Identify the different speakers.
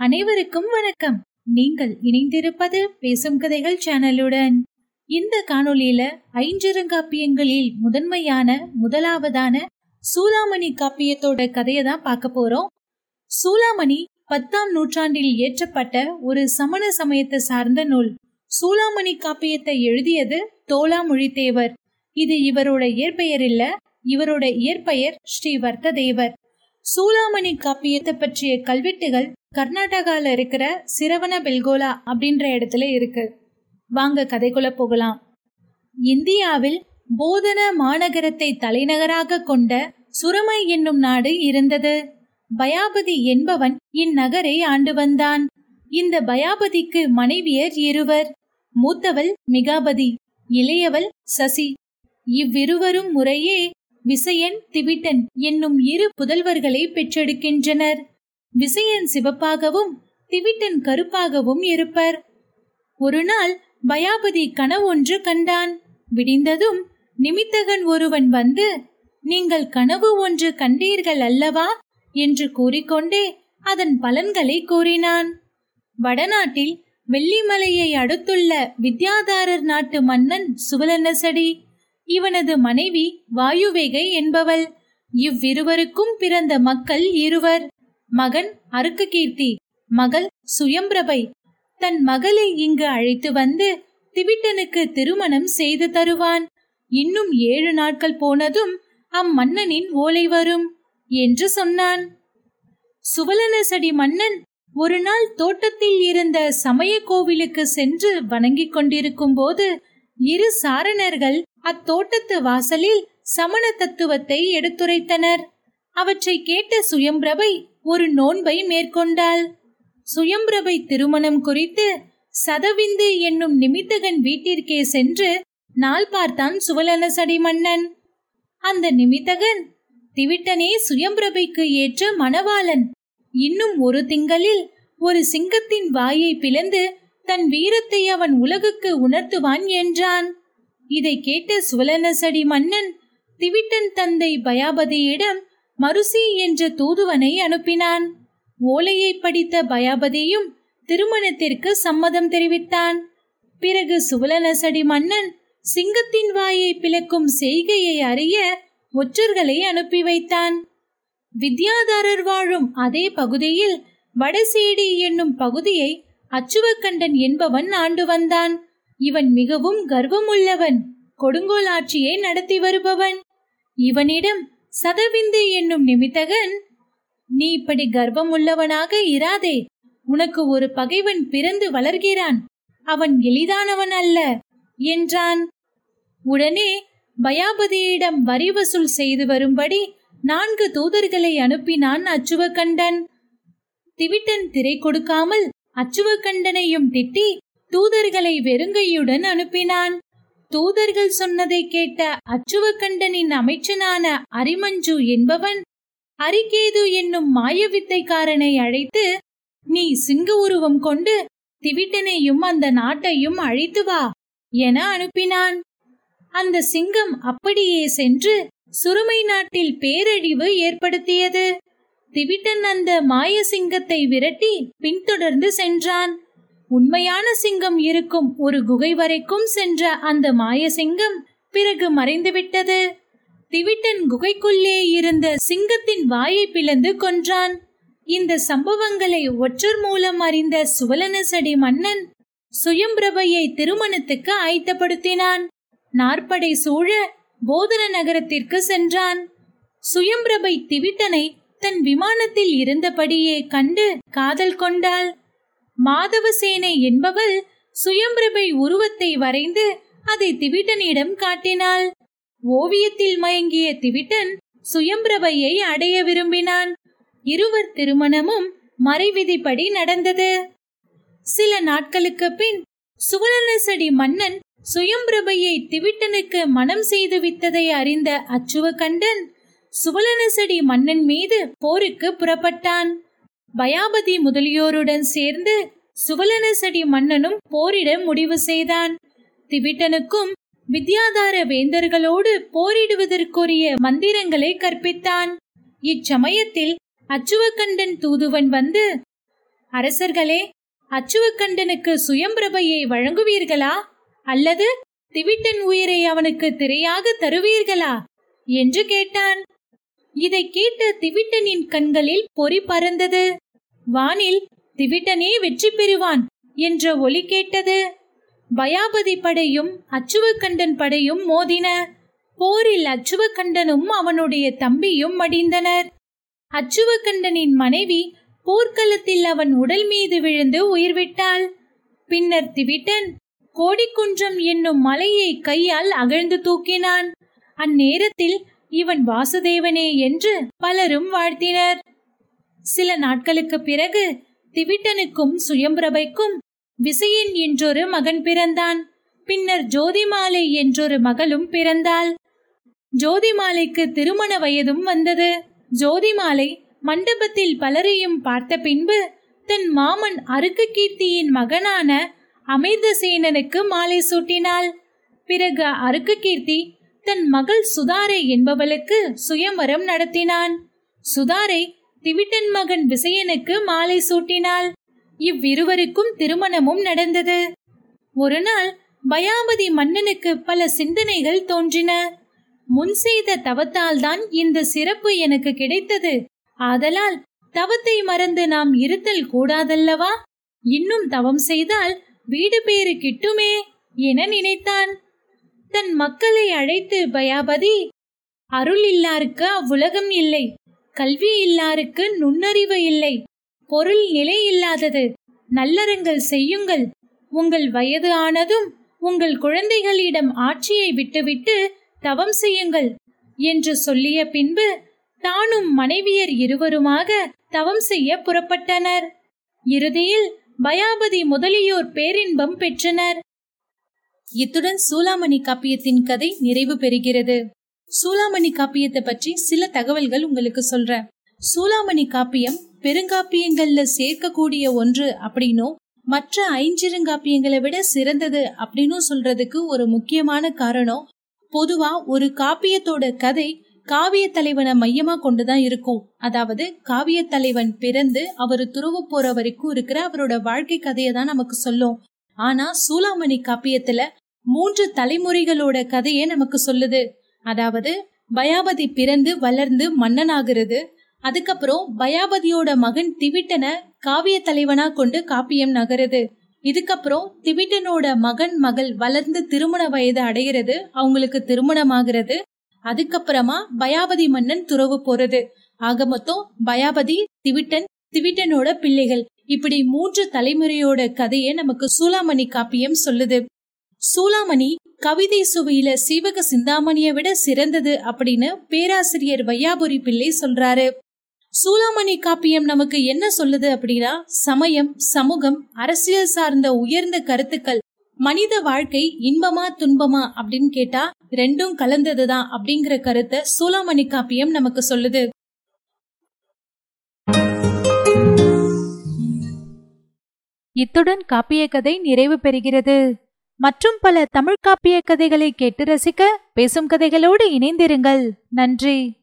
Speaker 1: அனைவருக்கும் வணக்கம். நீங்கள் இணைந்திருப்பது பேசும் கதைகள் சேனலுடன். இந்த காணொளியில ஐஞ்சிறங்காப்பியங்களில் முதன்மையான முதலாவதான சூலாமணி காப்பியத்தோட கதையை தான் பார்க்க போறோம். சூலாமணி பத்தாம் நூற்றாண்டில் இயற்றப்பட்ட ஒரு சமண சமயத்தை சார்ந்த நூல். சூலாமணி காப்பியத்தை எழுதியது தோலாமொழித்தேவர் இது இவரோட இயற்பெயர் இல்ல இவரோட இயற்பெயர் ஸ்ரீ வர்த்ததேவர். சூலாமணி காப்பியத்தை பற்றிய கல்வெட்டுகள் கர்நாடகால இருக்கிற சிரவண பெல்கோலா அப்படின்ற இடத்துல இருக்கு. வாங்க கதைக்குள்ள போகலாம். இந்தியாவில் போதன மாநகரத்தை தலைநகராக கொண்ட சுரமை என்னும் நாடு இருந்தது. பயாபதி என்பவன் இந்நகரை ஆண்டு வந்தான். இந்த பயாபதிக்கு மனைவியர் இருவர். மூத்தவள் மிகாபதி இளையவள் சசி. இவ்விருவரும் முறையே விசயன் திவிட்டன் என்னும் இரு புதல்வர்களை பெற்றெடுக்கின்றனர். விசயன் சிவப்பாகவும் திவிட்டன் கருப்பாகவும் இருப்பர். ஒரு நாள் பயாபதி கனவொன்று கண்டான். விடிந்ததும் நிமித்தகன் ஒருவன் வந்து நீங்கள் கனவு ஒன்று கண்டீர்கள் அல்லவா? என்று கூறிக்கொண்டே அதன் பலன்களை கூறினான். வடநாட்டில் வெள்ளிமலையை அடுத்துள்ள வித்யாதாரர் நாட்டு மன்னன் சுவலனசடி இவனது மனைவி வாயுவேகை என்பவள். இவ்விருவருக்கும் பிறந்த மக்கள் இருவர். மகன் அருக்ககீர்த்தி மகள் சுயம்பிரபை. தன் மகளை இங்கு அழைத்து வந்து திவிட்டனுக்கு திருமணம் செய்து தருவான். இன்னும் ஏழு நாட்கள் போனதும் அம்மன்னனின் ஓலை வரும் என்று சொன்னான். சுவலனசடி மன்னன் ஒரு நாள் தோட்டத்தில் இருந்த சமய கோவிலுக்கு சென்று வணங்கிக் கொண்டிருக்கும் போது இரு சாரணர்கள் அத்தோட்டத்து வாசலில் சமண தத்துவத்தை எடுத்துரைத்தனர். அவற்றை கேட்ட சுயம்பிரபை ஒரு நோன்பை மேற்கொண்டாள். சுயம்பிரபை திருமணம் குறித்து சதவிந்து என்னும் நிமித்தகன் வீட்டிற்கே சென்று நாள் பார்த்தான் சுவலனசடி மன்னன். அந்த நிமித்தகன் திவிட்டனே சுயம்பிரபைக்கு ஏற்ற மணவாளன். இன்னும் ஒரு திங்களில் ஒரு சிங்கத்தின் வாயை பிளந்து தன் வீரத்தை அவன் உலகுக்கு உணர்த்துவான் என்றான். இதை கேட்ட சுவலனசடி மன்னன் திவிட்டன் தந்தை பயாபதியிடம் மருசி என்ற தூதுவனை அனுப்பினான். ஓலையை படித்த பயாபதியும் திருமணத்திற்கு சம்மதம் தெரிவித்தான். பிறகு சுவலனசடி மன்னன் சிங்கத்தின் வாயை பிளக்கும் செய்கையை அறிய ஒற்றர்களை அனுப்பி வைத்தான். வித்யாதாரர் வாழும் அதே பகுதியில் வடசேடி என்னும் பகுதியை அச்சுவக்கண்டன் என்பவன் ஆண்டு வந்தான். இவன் மிகவும் கர்வமுள்ளவன். கொடுங்கோல் ஆட்சியை நடத்தி வருபவன். இவனிடம் சதவிந்து என்னும் நிமித்தகன் நீ இப்படி கர்வமுள்ளவனாக இராதே. உனக்கு ஒரு பகைவன் பிறந்து வளர்கிறான். அவன் எளிதானவன் அல்ல என்றான். உடனே பயாபதியிடம் வரி வசூல் செய்து வரும்படி நான்கு தூதர்களை அனுப்பினான் அச்சுவக்கண்டன். திவிட்டன் திரை கொடுக்காமல் அச்சுவக்கண்டனையும் திட்டி தூதர்களை வெறுங்கையுடன் அனுப்பினான். தூதர்கள் சொன்னதை கேட்ட அச்சுவகண்டனின் அமைச்சனான அரிமஞ்சு என்பவன் அரிகேது என்னும் மாயவித்தைக்காரனை அழைத்து நீ சிங்க உருவம் கொண்டு திவிட்டனையும் அந்த நாட்டையும் அழைத்து வா என அனுப்பினான். அந்த சிங்கம் அப்படியே சென்று சுருமை நாட்டில் பேரழிவு ஏற்படுத்தியது. திவிட்டன் அந்த மாய சிங்கத்தை விரட்டி பின்தொடர்ந்து சென்றான். உண்மையான சிங்கம் இருக்கும் ஒரு குகை வரைக்கும் சென்ற அந்த மாய சிங்கம் பிறகு மறைந்துவிட்டது. திவிட்டன் குகைக்குள்ளே இருந்த சிங்கத்தின் வாயை பிளந்து கொன்றான். இந்த சம்பவங்களை ஒற்றர் மூலம் அறிந்த சுவலனசடி மன்னன் சுயம்பிரபையை திருமணத்துக்கு ஆயத்தப்படுத்தினான். நாற்படை சூழ போதன நகரத்திற்கு சென்றான். சுயம்பிரபை திவிட்டனை தன் விமானத்தில் இருந்தபடியே கண்டு காதல் கொண்டாள். மாதவசேனை என்பவள் சுயம்பிரபை உருவத்தை வரைந்து அதை திவிட்டனிடம் காட்டினாள். ஓவியத்தில் மயங்கிய திவிட்டன் சுயம்பிரபையை அடைய விரும்பினான். இருவர் திருமணமும் மறைவிதிப்படி நடந்தது. சில நாட்களுக்கு பின் சுவலனசடி மன்னன் சுயம்பிரபையை திவிட்டனுக்கு மனம் செய்து வித்ததை அறிந்த அச்சுவகண்டன் சுவலனசடி மன்னன் மீது போருக்கு புறப்பட்டான். பயாபதி முதலியோருடன் சேர்ந்து சுவலனசடி மன்னனும் போரிட முடிவு செய்தான். திவிட்டனுக்கும் வித்யாதார வேந்தர்களோடு போரிடுவதற்குரிய மந்திரங்களை கற்பித்தான். இச்சமயத்தில் அச்சுவக்கண்டன் தூதுவன் வந்து அரசர்களே அச்சுவக்கண்டனுக்கு சுயம்பிரபையை வழங்குவீர்களா? அல்லது திவிட்டன் உயிரை அவனுக்கு திரையாக தருவீர்களா? என்று கேட்டான். இதை கேட்ட திவிட்டனின் கண்களில் பொறி பறந்தது. வானில் திவிட்டனே வெற்றி பெறுவான் என்ற ஒலி கேட்டது. பயாபதி படையும் அச்சுவக்கண்டன் படையும் மோதின போரில் அச்சுவக்கண்டனும் அவனுடைய தம்பியும் மடிந்தனர். அச்சுவக்கண்டனின் மனைவி போர்க்களத்தில் அவன் உடல் மீது விழுந்து உயிர்விட்டாள். பின்னர் திவிட்டன் கோடிக்குன்றம் என்னும் மலையை கையால் அகழ்ந்து தூக்கினான். அந்நேரத்தில் இவன் வாசுதேவனே என்று பலரும் வாழ்த்தினர். சில நாட்களுக்கு பிறகு திவிட்டனுக்கும் சுயம்பிரபைக்கும் விசயன் என்றொரு மகன் பிறந்தான். பின்னர் ஜோதிமாலை என்றொரு மகளும் பிறந்தாள். ஜோதிமாலைக்கு திருமண வயதும் வந்தது. ஜோதிமாலை மண்டபத்தில் பலரையும் பார்த்த பின்பு தன் மாமன் அருக்கு கீர்த்தியின் மகனான அமிர்தசேனனுக்கு மாலை சூட்டினாள். பிறகு அருக்கு கீர்த்தி தன் மகள் சுதாரை என்பவளுக்கு சுயம்பரம் நடத்தினான். சுதாரை திவிட்டன் மகன் விசயனுக்கு மாலை சூட்டினாள். இவ்விருவருக்கும் திருமணமும் நடந்தது. ஒரு நாள் பயாபதி மன்னனுக்கு பல சிந்தனைகள் தோன்றின. முன் செய்த தவத்தால் தான் இந்த சிறப்பு எனக்கு கிடைத்தது. ஆதலால் தவத்தை மறந்து நாம் இருத்தல் கூடாதல்லவா? இன்னும் தவம் செய்தால் வீடு பேறு கிட்டுமே என நினைத்தான். தன் மக்களை அழைத்து பயாபதி அருள் இல்லாருக்கு அவ்வுலகம் இல்லை கல்வி இல்லாருக்கு நுண்ணறிவு இல்லை பொருள் நிலை இல்லாதது நல்லறங்கள் செய்யுங்கள். உங்கள் வயது ஆனதும் உங்கள் குழந்தைகளிடம் ஆட்சியை விட்டுவிட்டு தவம் செய்யுங்கள் என்று சொல்லிய பின்பு தானும் மனைவியர் இருவருமாக தவம் செய்ய புறப்பட்டனர். இறுதியில் பயாபதி முதலியோர் பேரின்பம் பெற்றனர். இத்துடன் சூலாமணி காப்பியத்தின் கதை நிறைவு பெறுகிறது. சூலாமணி காப்பியத்தை பற்றி சில தகவல்கள் உங்களுக்கு சொல்றேன். சூலாமணி காப்பியம் பெருங்காப்பியங்கள்ல சேர்க்கக்கூடிய ஒன்று அப்படின்னும் மற்ற ஐஞ்சிறுங்காப்பியங்களை விட சிறந்தது அப்படின்னு சொல்றதுக்கு ஒரு முக்கியமான காரணம் பொதுவா ஒரு காப்பியத்தோட கதை காவிய தலைவனை மையமா கொண்டுதான் இருக்கும். அதாவது காவிய தலைவன் பிறந்து அவர் துறவு போற வரைக்கும் இருக்கிற அவரோட வாழ்க்கை கதையை தான் நமக்கு சொல்லும். ஆனா சூலாமணி காப்பியத்துல மூன்று தலைமுறைகளோட கதையை நமக்கு சொல்லுது. அதாவது பயாபதி பிறந்து வளர்ந்து மன்னனாகிறது அதுக்கப்புறம் பயாபதியோட மகன் திவிட்டனை காவிய தலைவனா கொண்டு காப்பியம் நகருது. இதுக்கப்புறம் திவிட்டனோட மகன் மகள் வளர்ந்து திருமண வயது அடைகிறது அவங்களுக்கு திருமணமாகிறது. அதுக்கப்புறமா பயாபதி மன்னன் துறவு போறது. ஆக மொத்தம் பயாபதி திவிட்டன் திவிட்டனோட பிள்ளைகள். இப்படி மூன்று தலைமுறையோட கதையை நமக்கு சூலாமணி காப்பியம் சொல்லுது. சூலாமணி கவிதை சுவையில சீவக சிந்தாமணியை விட சிறந்தது அப்படின்னு பேராசிரியர் வையாபுரி பிள்ளை சொல்றாரு. சூலாமணி காப்பியம் நமக்கு என்ன சொல்லுது அப்படின்னா சமயம் சமூகம் அரசியல் சார்ந்த உயர்ந்த கருத்துக்கள் மனித வாழ்க்கை இன்பமா துன்பமா அப்படின்னு கேட்டா ரெண்டும் கலந்ததுதான் அப்படிங்கிற கருத்தை சூலாமணி காப்பியம் நமக்கு சொல்லுது.
Speaker 2: இத்துடன் காப்பிய கதை நிறைவு பெறுகிறது. மற்றும் பல தமிழ் காப்பிய கதைகளை கேட்டு ரசிக்க பேசும் கதைகளோடு இணைந்திருங்கள். நன்றி.